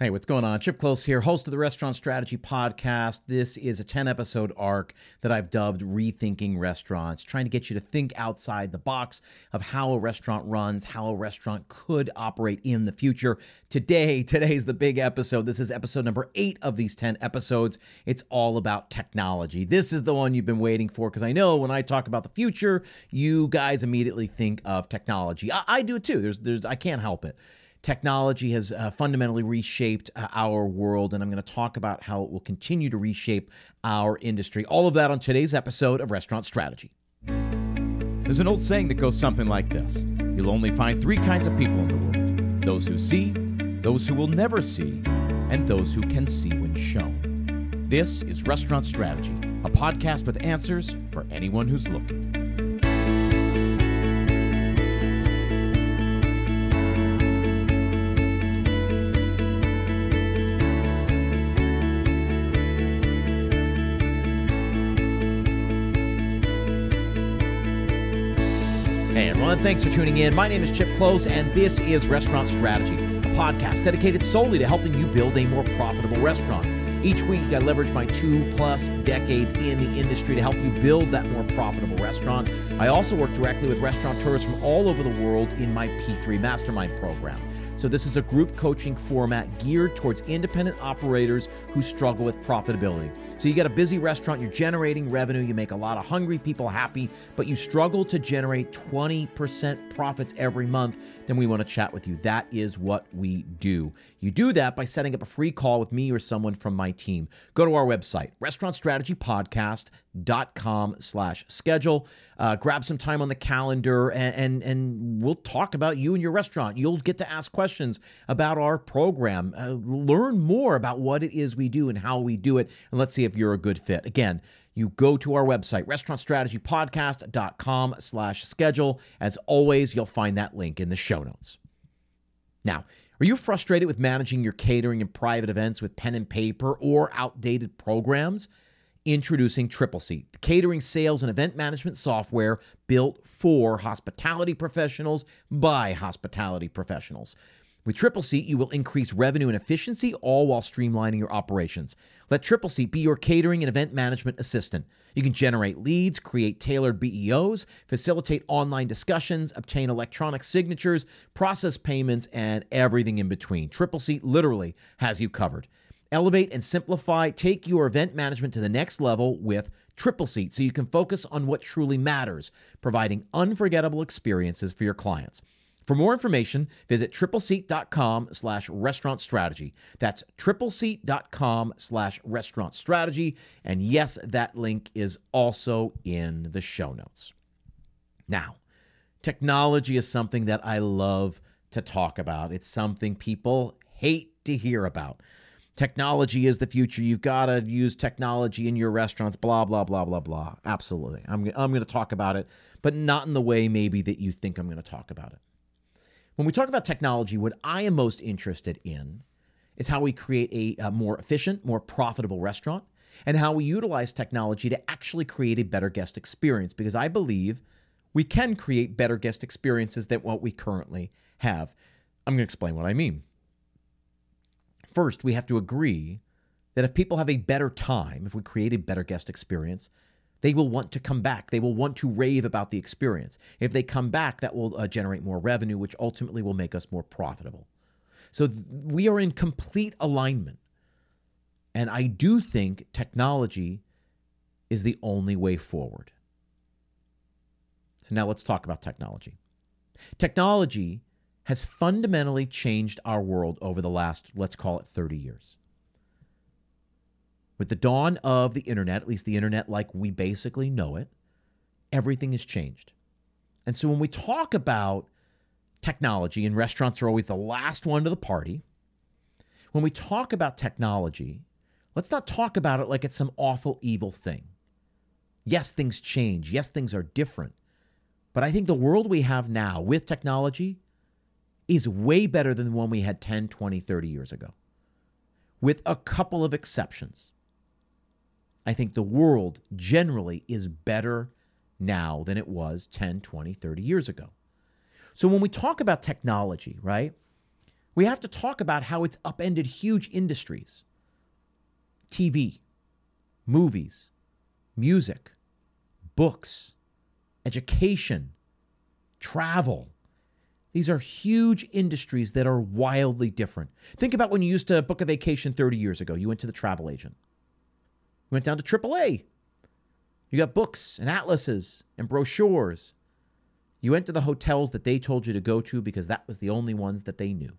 Hey, what's going on? Chip Close here, host of the Restaurant Strategy Podcast. This is a 10 episode arc that I've dubbed Rethinking Restaurants, trying to get you to think outside the box of how a restaurant runs, how a restaurant could operate in the future. Today, today's the big episode. This is episode number eight of these 10 episodes. It's all about technology. This is the one you've been waiting for because I know when I talk about the future, you guys immediately think of technology. I, I do too. There's, there's, I can't help it technology has uh, fundamentally reshaped uh, our world, and I'm going to talk about how it will continue to reshape our industry. All of that on today's episode of Restaurant Strategy. There's an old saying that goes something like this You'll only find three kinds of people in the world those who see, those who will never see, and those who can see when shown. This is Restaurant Strategy, a podcast with answers for anyone who's looking. Everyone, thanks for tuning in. My name is Chip Close, and this is Restaurant Strategy, a podcast dedicated solely to helping you build a more profitable restaurant. Each week, I leverage my two plus decades in the industry to help you build that more profitable restaurant. I also work directly with restaurateurs from all over the world in my P3 Mastermind program. So, this is a group coaching format geared towards independent operators who struggle with profitability. So, you got a busy restaurant, you're generating revenue, you make a lot of hungry people happy, but you struggle to generate 20% profits every month, then we want to chat with you. That is what we do. You do that by setting up a free call with me or someone from my team. Go to our website, restaurantstrategypodcast.com slash schedule. Uh, grab some time on the calendar and, and, and we'll talk about you and your restaurant. You'll get to ask questions about our program, uh, learn more about what it is we do and how we do it, and let's see if you're a good fit. Again, you go to our website, restaurantstrategypodcast.com slash schedule. As always, you'll find that link in the show notes. Now, are you frustrated with managing your catering and private events with pen and paper or outdated programs? Introducing Tripleseat, the catering, sales, and event management software built for hospitality professionals by hospitality professionals. With Tripleseat, you will increase revenue and efficiency, all while streamlining your operations. Let Tripleseat be your catering and event management assistant. You can generate leads, create tailored BEOs, facilitate online discussions, obtain electronic signatures, process payments, and everything in between. Tripleseat literally has you covered. Elevate and simplify. Take your event management to the next level with Tripleseat so you can focus on what truly matters, providing unforgettable experiences for your clients. For more information, visit tripleseat.com slash restaurant strategy. That's tripleseat.com slash restaurant strategy. And yes, that link is also in the show notes. Now, technology is something that I love to talk about. It's something people hate to hear about. Technology is the future. You've got to use technology in your restaurants, blah, blah, blah, blah, blah. Absolutely. I'm, I'm going to talk about it, but not in the way maybe that you think I'm going to talk about it. When we talk about technology, what I am most interested in is how we create a, a, more efficient, more profitable restaurant and how we utilize technology to actually create a better guest experience because I believe we can create better guest experiences than what we currently have. I'm going to explain what I mean. First, we have to agree that if people have a better time, if we create a better guest experience, they will want to come back. They will want to rave about the experience. If they come back, that will uh, generate more revenue, which ultimately will make us more profitable. So th- we are in complete alignment. And I do think technology is the only way forward. So now let's talk about technology. Technology has fundamentally changed our world over the last, let's call it 30 years. With the dawn of the internet, at least the internet like we basically know it, everything has changed. And so when we talk about technology, and restaurants are always the last one to the party, when we talk about technology, let's not talk about it like it's some awful, evil thing. Yes, things change. Yes, things are different. But I think the world we have now with technology is way better than the one we had 10, 20, 30 years ago, with a couple of exceptions. I think the world generally is better now than it was 10, 20, 30 years ago. So when we talk about technology, right? We have to talk about how it's upended huge industries TV, movies, music, books, education, travel. These are huge industries that are wildly different. Think about when you used to book a vacation 30 years ago. You went to the travel agent. You went down to AAA. You got books and atlases and brochures. You went to the hotels that they told you to go to because that was the only ones that they knew.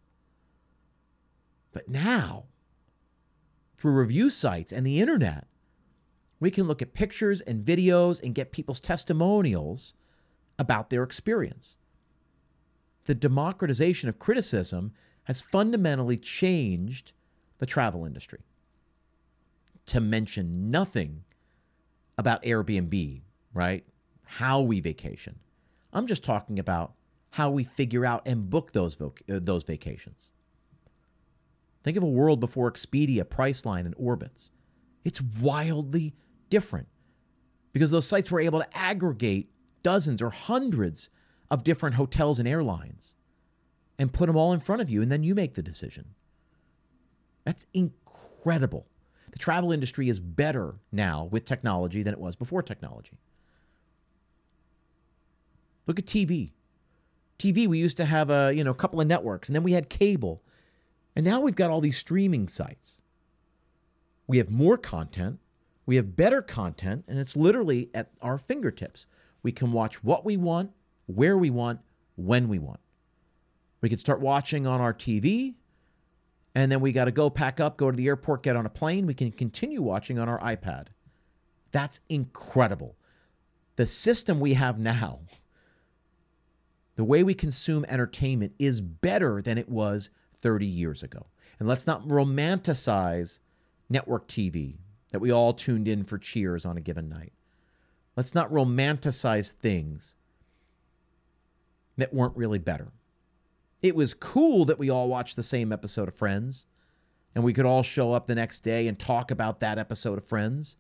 But now, through review sites and the internet, we can look at pictures and videos and get people's testimonials about their experience. The democratization of criticism has fundamentally changed the travel industry. To mention nothing about Airbnb, right? How we vacation. I'm just talking about how we figure out and book those, voc- uh, those vacations. Think of a world before Expedia, Priceline, and Orbitz. It's wildly different because those sites were able to aggregate dozens or hundreds of different hotels and airlines and put them all in front of you, and then you make the decision. That's incredible. The travel industry is better now with technology than it was before technology. Look at TV. TV, we used to have a you know couple of networks, and then we had cable, and now we've got all these streaming sites. We have more content, we have better content, and it's literally at our fingertips. We can watch what we want, where we want, when we want. We can start watching on our TV, and then we got to go pack up, go to the airport, get on a plane. We can continue watching on our iPad. That's incredible. The system we have now, the way we consume entertainment, is better than it was 30 years ago. And let's not romanticize network TV that we all tuned in for cheers on a given night. Let's not romanticize things that weren't really better. It was cool that we all watched the same episode of Friends and we could all show up the next day and talk about that episode of Friends.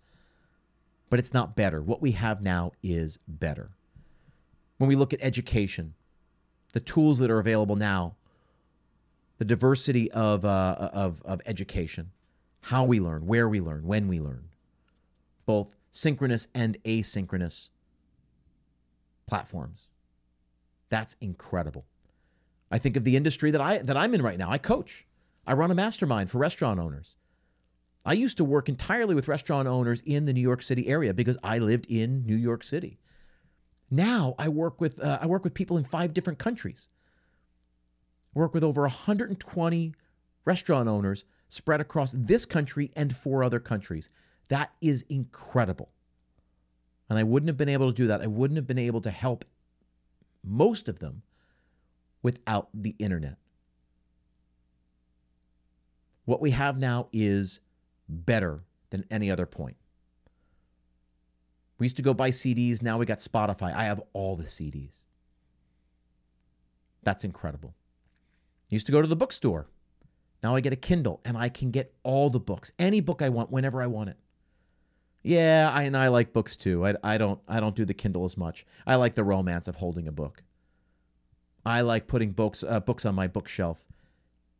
But it's not better. What we have now is better. When we look at education, the tools that are available now, the diversity of, uh, of, of education, how we learn, where we learn, when we learn, both synchronous and asynchronous platforms. That's incredible. I think of the industry that I that I'm in right now. I coach. I run a mastermind for restaurant owners. I used to work entirely with restaurant owners in the New York City area because I lived in New York City. Now I work with uh, I work with people in five different countries. I work with over 120 restaurant owners spread across this country and four other countries. That is incredible. And I wouldn't have been able to do that. I wouldn't have been able to help most of them without the internet. What we have now is better than any other point. We used to go buy CDs, now we got Spotify. I have all the CDs. That's incredible. used to go to the bookstore. Now I get a Kindle and I can get all the books, any book I want, whenever I want it. Yeah, I, and I like books too. I, I don't I don't do the Kindle as much. I like the romance of holding a book. I like putting books uh, books on my bookshelf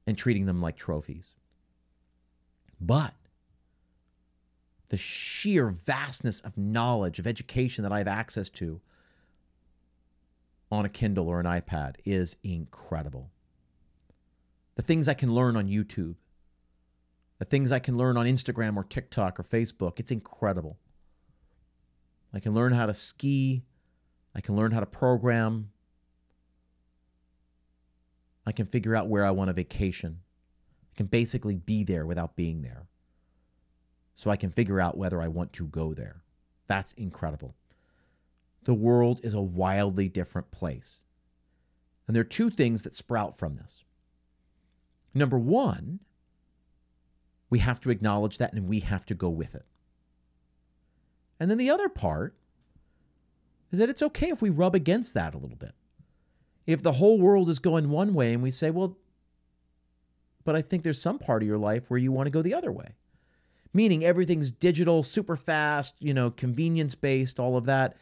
and treating them like trophies. But the sheer vastness of knowledge, of education that I have access to on a Kindle or an iPad is incredible. The things I can learn on YouTube, the things I can learn on Instagram or TikTok or Facebook, it's incredible. I can learn how to ski, I can learn how to program, I can figure out where I want a vacation. I can basically be there without being there. So I can figure out whether I want to go there. That's incredible. The world is a wildly different place. And there are two things that sprout from this. Number one, we have to acknowledge that and we have to go with it. And then the other part is that it's okay if we rub against that a little bit if the whole world is going one way and we say, well, but I think there's some part of your life where you want to go the other way. Meaning everything's digital, super fast, you know, convenience based, all of that.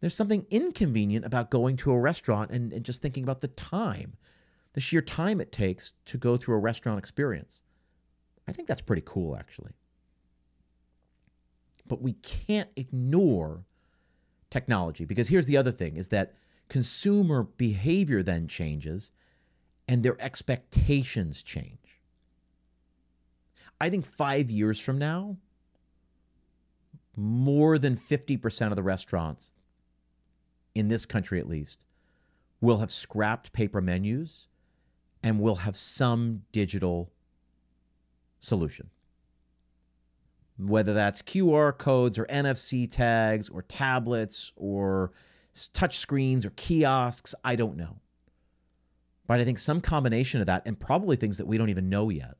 There's something inconvenient about going to a restaurant and, and just thinking about the time. the sheer time it takes to go through a restaurant experience. I think that's pretty cool, actually. But we can't ignore technology because here's the other thing is that consumer behavior then changes and their expectations change. I think five years from now, more than 50% of the restaurants in this country at least will have scrapped paper menus and will have some digital solution. Whether that's QR codes or NFC tags or tablets or touch screens or kiosks, I don't know. But I think some combination of that and probably things that we don't even know yet,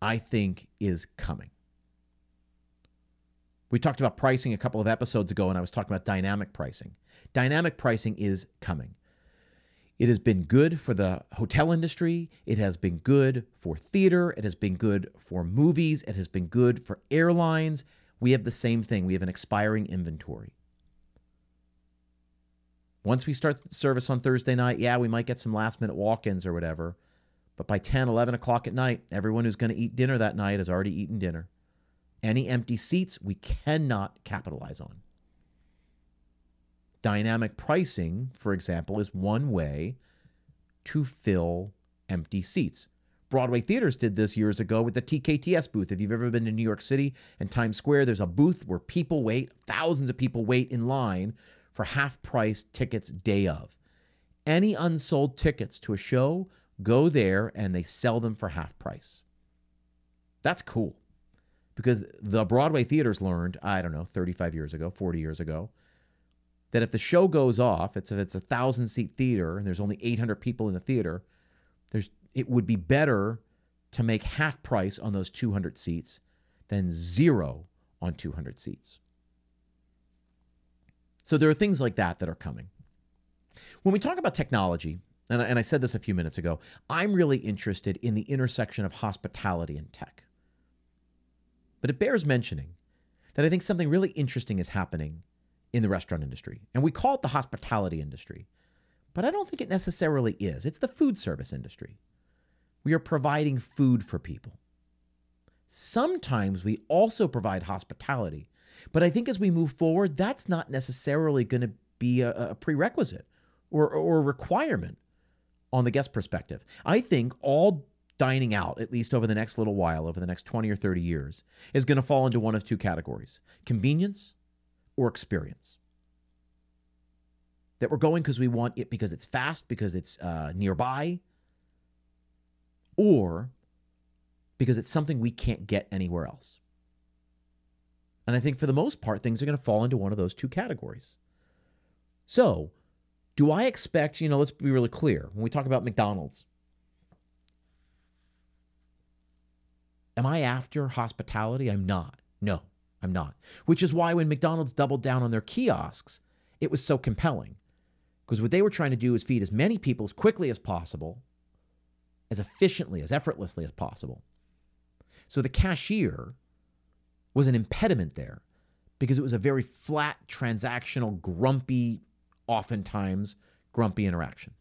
I think is coming. We talked about pricing a couple of episodes ago, and I was talking about dynamic pricing. Dynamic pricing is coming. It has been good for the hotel industry. It has been good for theater. It has been good for movies. It has been good for airlines. We have the same thing. We have an expiring inventory. Once we start service on Thursday night, yeah, we might get some last minute walk ins or whatever. But by 10, 11 o'clock at night, everyone who's going to eat dinner that night has already eaten dinner. Any empty seats we cannot capitalize on. Dynamic pricing, for example, is one way to fill empty seats. Broadway theaters did this years ago with the TKTS booth. If you've ever been to New York City and Times Square, there's a booth where people wait, thousands of people wait in line for half price tickets day of. Any unsold tickets to a show go there and they sell them for half price. That's cool because the Broadway theaters learned, I don't know, 35 years ago, 40 years ago, that if the show goes off, it's if it's a thousand seat theater and there's only 800 people in the theater, there's it would be better to make half price on those 200 seats than zero on 200 seats. So there are things like that that are coming. When we talk about technology, and I, and I said this a few minutes ago, I'm really interested in the intersection of hospitality and tech. But it bears mentioning that I think something really interesting is happening in the restaurant industry. And we call it the hospitality industry. But I don't think it necessarily is. It's the food service industry. We are providing food for people. Sometimes we also provide hospitality. But I think as we move forward, that's not necessarily going to be a, a prerequisite or, or a requirement on the guest perspective. I think all dining out, at least over the next little while, over the next 20 or 30 years, is going to fall into one of two categories convenience or experience. That we're going because we want it because it's fast, because it's uh, nearby, or because it's something we can't get anywhere else. And I think for the most part, things are going to fall into one of those two categories. So, do I expect, you know, let's be really clear when we talk about McDonald's, am I after hospitality? I'm not. No. I'm not. Which is why when McDonald's doubled down on their kiosks, it was so compelling. Because what they were trying to do is feed as many people as quickly as possible, as efficiently, as effortlessly as possible. So the cashier was an impediment there because it was a very flat, transactional, grumpy, oftentimes grumpy interaction.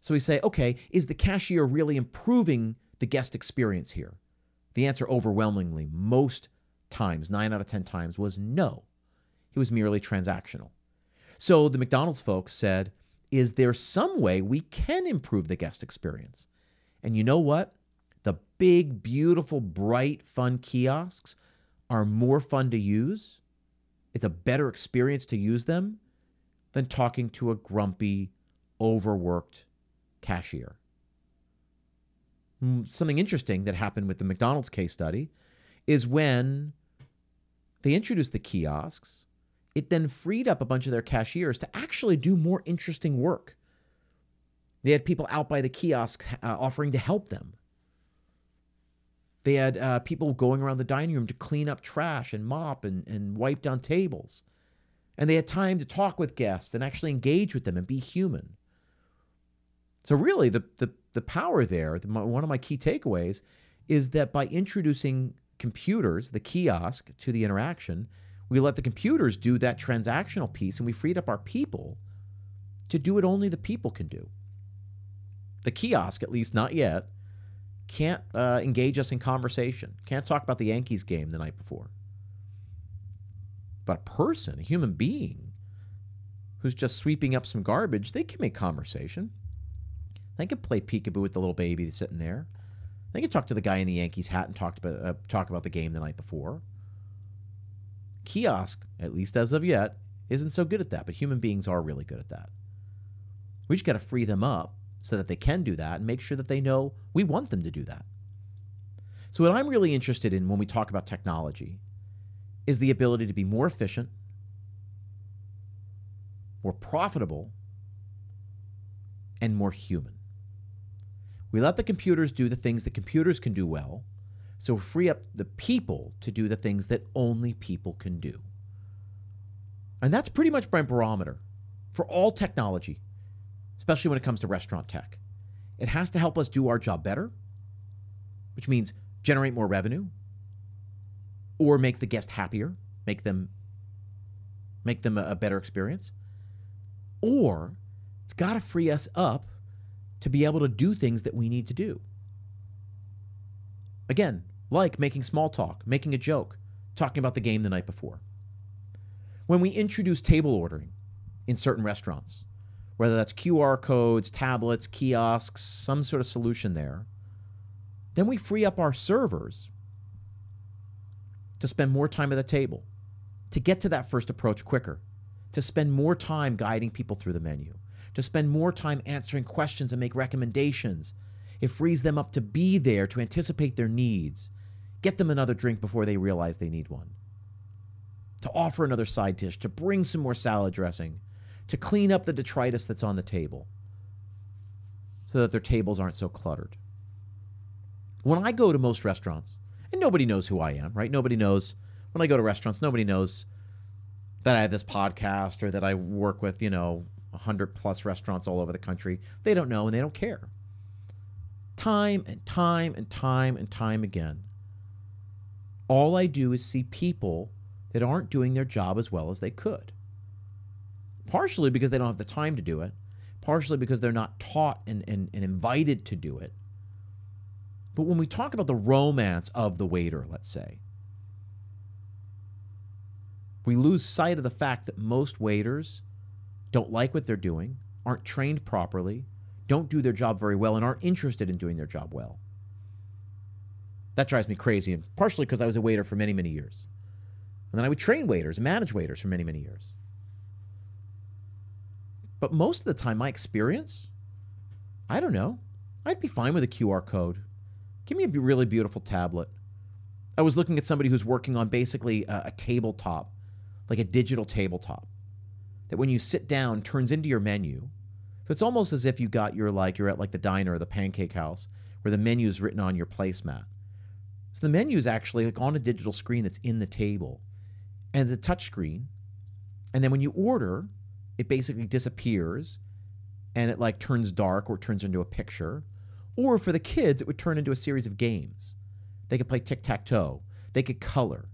So we say, okay, is the cashier really improving the guest experience here? The answer overwhelmingly, most times, nine out of 10 times, was no. It was merely transactional. So the McDonald's folks said, Is there some way we can improve the guest experience? And you know what? The big, beautiful, bright, fun kiosks are more fun to use. It's a better experience to use them than talking to a grumpy, overworked cashier. Mm, something interesting that happened with the McDonald's case study is when they introduced the kiosks, it then freed up a bunch of their cashiers to actually do more interesting work. They had people out by the kiosks uh, offering to help them. They had uh, people going around the dining room to clean up trash and mop and, and wipe down tables. And they had time to talk with guests and actually engage with them and be human. So, really, the, the, the power there, the, one of my key takeaways, is that by introducing computers, the kiosk, to the interaction, we let the computers do that transactional piece and we freed up our people to do what only the people can do. The kiosk, at least not yet, can't uh, engage us in conversation, can't talk about the Yankees game the night before. But a person, a human being, who's just sweeping up some garbage, they can make conversation. They can play peekaboo with the little baby sitting there. They can talk to the guy in the Yankees hat and talk about uh, talk about the game the night before. Kiosk, at least as of yet, isn't so good at that, but human beings are really good at that. We just got to free them up so that they can do that and make sure that they know we want them to do that. So, what I'm really interested in when we talk about technology is the ability to be more efficient, more profitable, and more human. We let the computers do the things that computers can do well, so free up the people to do the things that only people can do. And that's pretty much my barometer for all technology, especially when it comes to restaurant tech. It has to help us do our job better, which means generate more revenue or make the guest happier, make them make them a, better experience. Or it's got to free us up to be able to do things that we need to do. Again, like making small talk, making a joke, talking about the game the night before. When we introduce table ordering in certain restaurants, whether that's QR codes, tablets, kiosks, some sort of solution there, then we free up our servers to spend more time at the table, to get to that first approach quicker, to spend more time guiding people through the menu, to spend more time answering questions and make recommendations. It frees them up to be there to anticipate their needs, get them another drink before they realize they need one, to offer another side dish, to bring some more salad dressing, to clean up the detritus that's on the table so that their tables aren't so cluttered. When I go to most restaurants, and nobody knows who I am, right? Nobody knows. When I go to restaurants, nobody knows that I have this podcast or that I work with, you know, 100 plus restaurants all over the country. They don't know and they don't care. Time and time and time and time again, all I do is see people that aren't doing their job as well as they could. Partially because they don't have the time to do it, partially because they're not taught and, and, and invited to do it. But when we talk about the romance of the waiter, let's say, we lose sight of the fact that most waiters don't like what they're doing, aren't trained properly, don't do their job very well, and aren't interested in doing their job well. That drives me crazy, and partially because I was a waiter for many, many years. And then I would train waiters, and manage waiters for many, many years. But most of the time, my experience, I don't know. I'd be fine with a QR code. Give me a really beautiful tablet. I was looking at somebody who's working on basically a, a tabletop, like a digital tabletop that when you sit down turns into your menu. So it's almost as if you got your like you're at like the diner or the pancake house where the menu is written on your placemat. So the menu is actually like on a digital screen that's in the table. And it's a touch screen. And then when you order, it basically disappears and it like turns dark or turns into a picture. Or for the kids, it would turn into a series of games. They could play tic tac toe, they could color,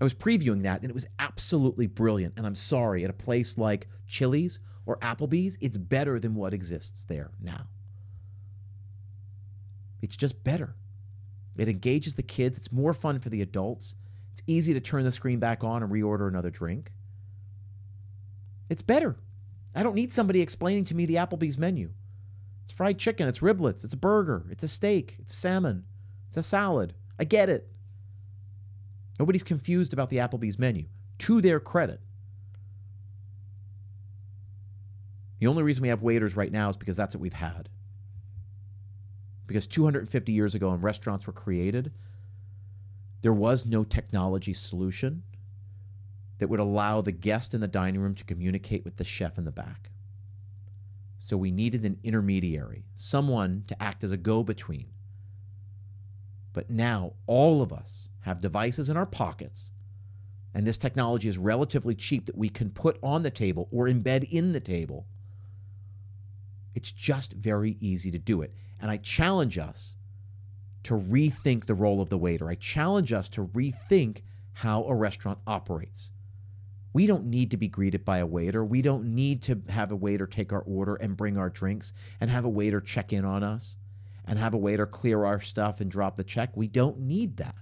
I was previewing that and it was absolutely brilliant. And I'm sorry, at a place like Chili's or Applebee's, it's better than what exists there now. It's just better. It engages the kids, it's more fun for the adults. It's easy to turn the screen back on and reorder another drink. It's better. I don't need somebody explaining to me the Applebee's menu. It's fried chicken, it's riblets, it's a burger, it's a steak, it's salmon, it's a salad. I get it. Nobody's confused about the Applebee's menu, to their credit. The only reason we have waiters right now is because that's what we've had. Because 250 years ago, when restaurants were created, there was no technology solution that would allow the guest in the dining room to communicate with the chef in the back. So we needed an intermediary, someone to act as a go between. But now all of us have devices in our pockets, and this technology is relatively cheap that we can put on the table or embed in the table, it's just very easy to do it. And I challenge us to rethink the role of the waiter. I challenge us to rethink how a restaurant operates. We don't need to be greeted by a waiter. We don't need to have a waiter take our order and bring our drinks and have a waiter check in on us and have a waiter clear our stuff and drop the check. We don't need that.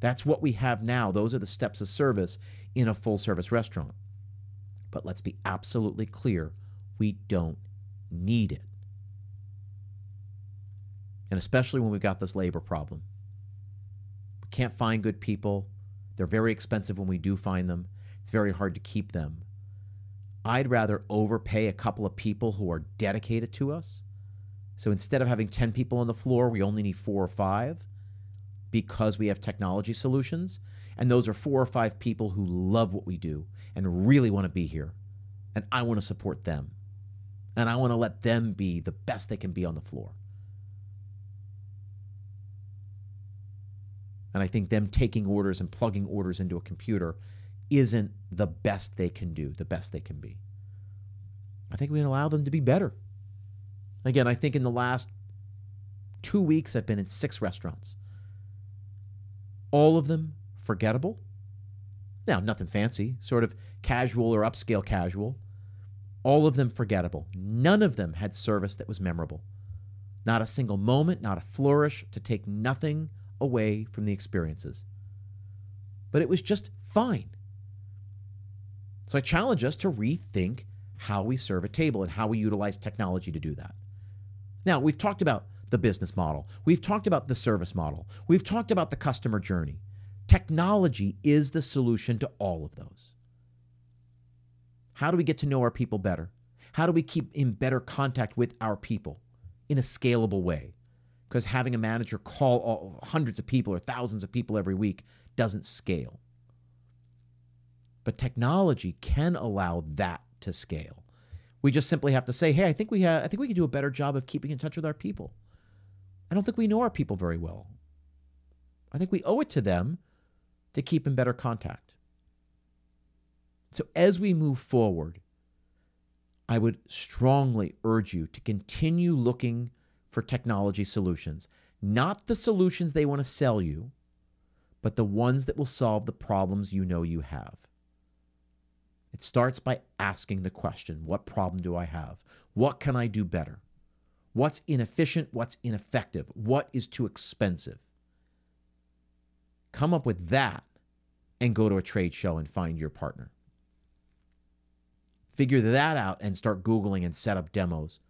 That's what we have now. Those are the steps of service in a full service restaurant. But let's be absolutely clear we don't need it. And especially when we've got this labor problem. We can't find good people. They're very expensive when we do find them. It's very hard to keep them. I'd rather overpay a couple of people who are dedicated to us. So instead of having 10 people on the floor, we only need four or five because we have technology solutions. And those are four or five people who love what we do and really want to be here. And I want to support them. And I want to let them be the best they can be on the floor. And I think them taking orders and plugging orders into a computer isn't the best they can do, the best they can be. I think we can allow them to be better. Again, I think in the last two weeks, I've been in six restaurants. All of them forgettable. Now, nothing fancy, sort of casual or upscale casual. All of them forgettable. None of them had service that was memorable. Not a single moment, not a flourish to take nothing away from the experiences. But it was just fine. So I challenge us to rethink how we serve a table and how we utilize technology to do that. Now, we've talked about the business model, we've talked about the service model, we've talked about the customer journey. Technology is the solution to all of those. How do we get to know our people better? How do we keep in better contact with our people in a scalable way? Because having a manager call all, hundreds of people or thousands of people every week doesn't scale. But technology can allow that to scale. We just simply have to say, "Hey, I think we I think we can do a better job of keeping in touch with our people." I don't think we know our people very well. I think we owe it to them to keep in better contact. So as we move forward, I would strongly urge you to continue looking for technology solutions, not the solutions they want to sell you, but the ones that will solve the problems you know you have. It starts by asking the question What problem do I have? What can I do better? What's inefficient? What's ineffective? What is too expensive? Come up with that and go to a trade show and find your partner. Figure that out and start Googling and set up demos.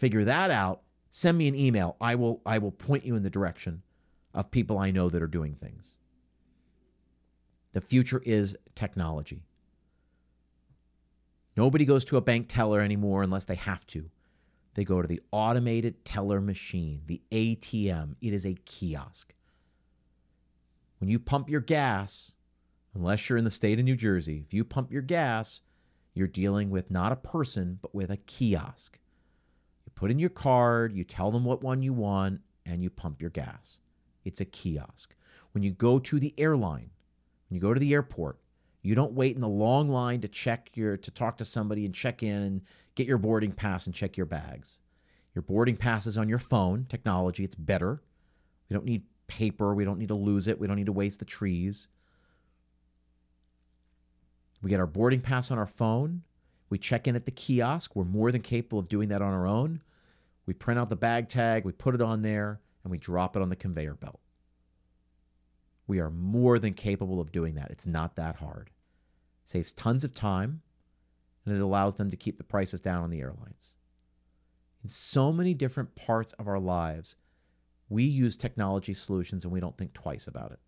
Figure that out. Send me an email. I will, I will point you in the direction of people I know that are doing things. The future is technology. Nobody goes to a bank teller anymore unless they have to. They go to the automated teller machine, the ATM. It is a kiosk. When you pump your gas, unless you're in the state of New Jersey, if you pump your gas, you're dealing with not a person, but with a kiosk. Put in your card, you tell them what one you want, and you pump your gas. It's a kiosk. When you go to the airline, when you go to the airport, you don't wait in the long line to check your to talk to somebody and check in and get your boarding pass and check your bags. Your boarding pass is on your phone, technology, it's better. We don't need paper, we don't need to lose it, we don't need to waste the trees. We get our boarding pass on our phone. We check in at the kiosk. We're more than capable of doing that on our own. We print out the bag tag, we put it on there, and we drop it on the conveyor belt. We are more than capable of doing that. It's not that hard. saves tons of time, and it allows them to keep the prices down on the airlines. In so many different parts of our lives, we use technology solutions and we don't think twice about it.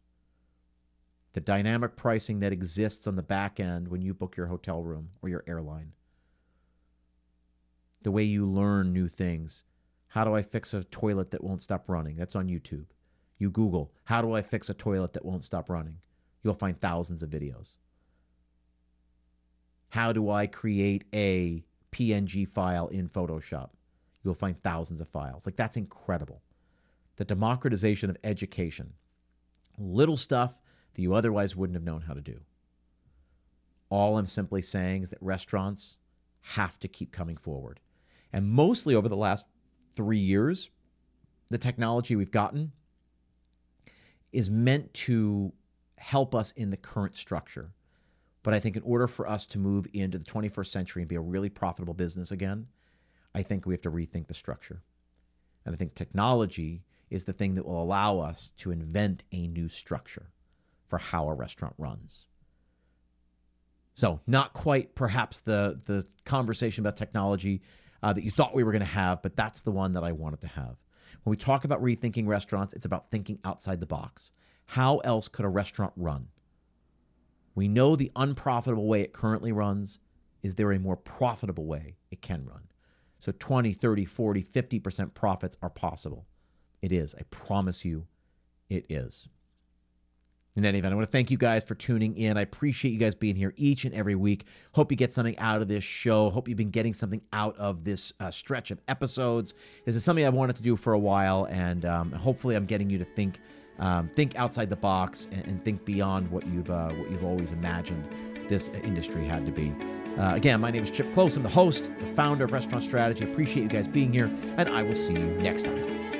The dynamic pricing that exists on the back end when you book your hotel room or your airline. The way you learn new things. How do I fix a toilet that won't stop running? That's on YouTube. You Google, how do I fix a toilet that won't stop running? You'll find thousands of videos. How do I create a PNG file in Photoshop? You'll find thousands of files. Like, that's incredible. The democratization of education. Little stuff that you otherwise wouldn't have known how to do. All I'm simply saying is that restaurants have to keep coming forward. And mostly over the last three years, the technology we've gotten is meant to help us in the current structure. But I think in order for us to move into the 21st century and be a really profitable business again, I think we have to rethink the structure. And I think technology is the thing that will allow us to invent a new structure for how a restaurant runs. So, not quite perhaps the the conversation about technology uh, that you thought we were going to have, but that's the one that I wanted to have. When we talk about rethinking restaurants, it's about thinking outside the box. How else could a restaurant run? We know the unprofitable way it currently runs. Is there a more profitable way it can run? So 20, 30, 40, 50% profits are possible. It is. I promise you, it is. In any event, I want to thank you guys for tuning in. I appreciate you guys being here each and every week. Hope you get something out of this show. Hope you've been getting something out of this uh, stretch of episodes. This is something I've wanted to do for a while, and um, hopefully, I'm getting you to think, um, think outside the box and, and think beyond what you've uh, what you've always imagined this industry had to be. Uh, again, my name is Chip Close. I'm the host, the founder of Restaurant Strategy. Appreciate you guys being here, and I will see you next time.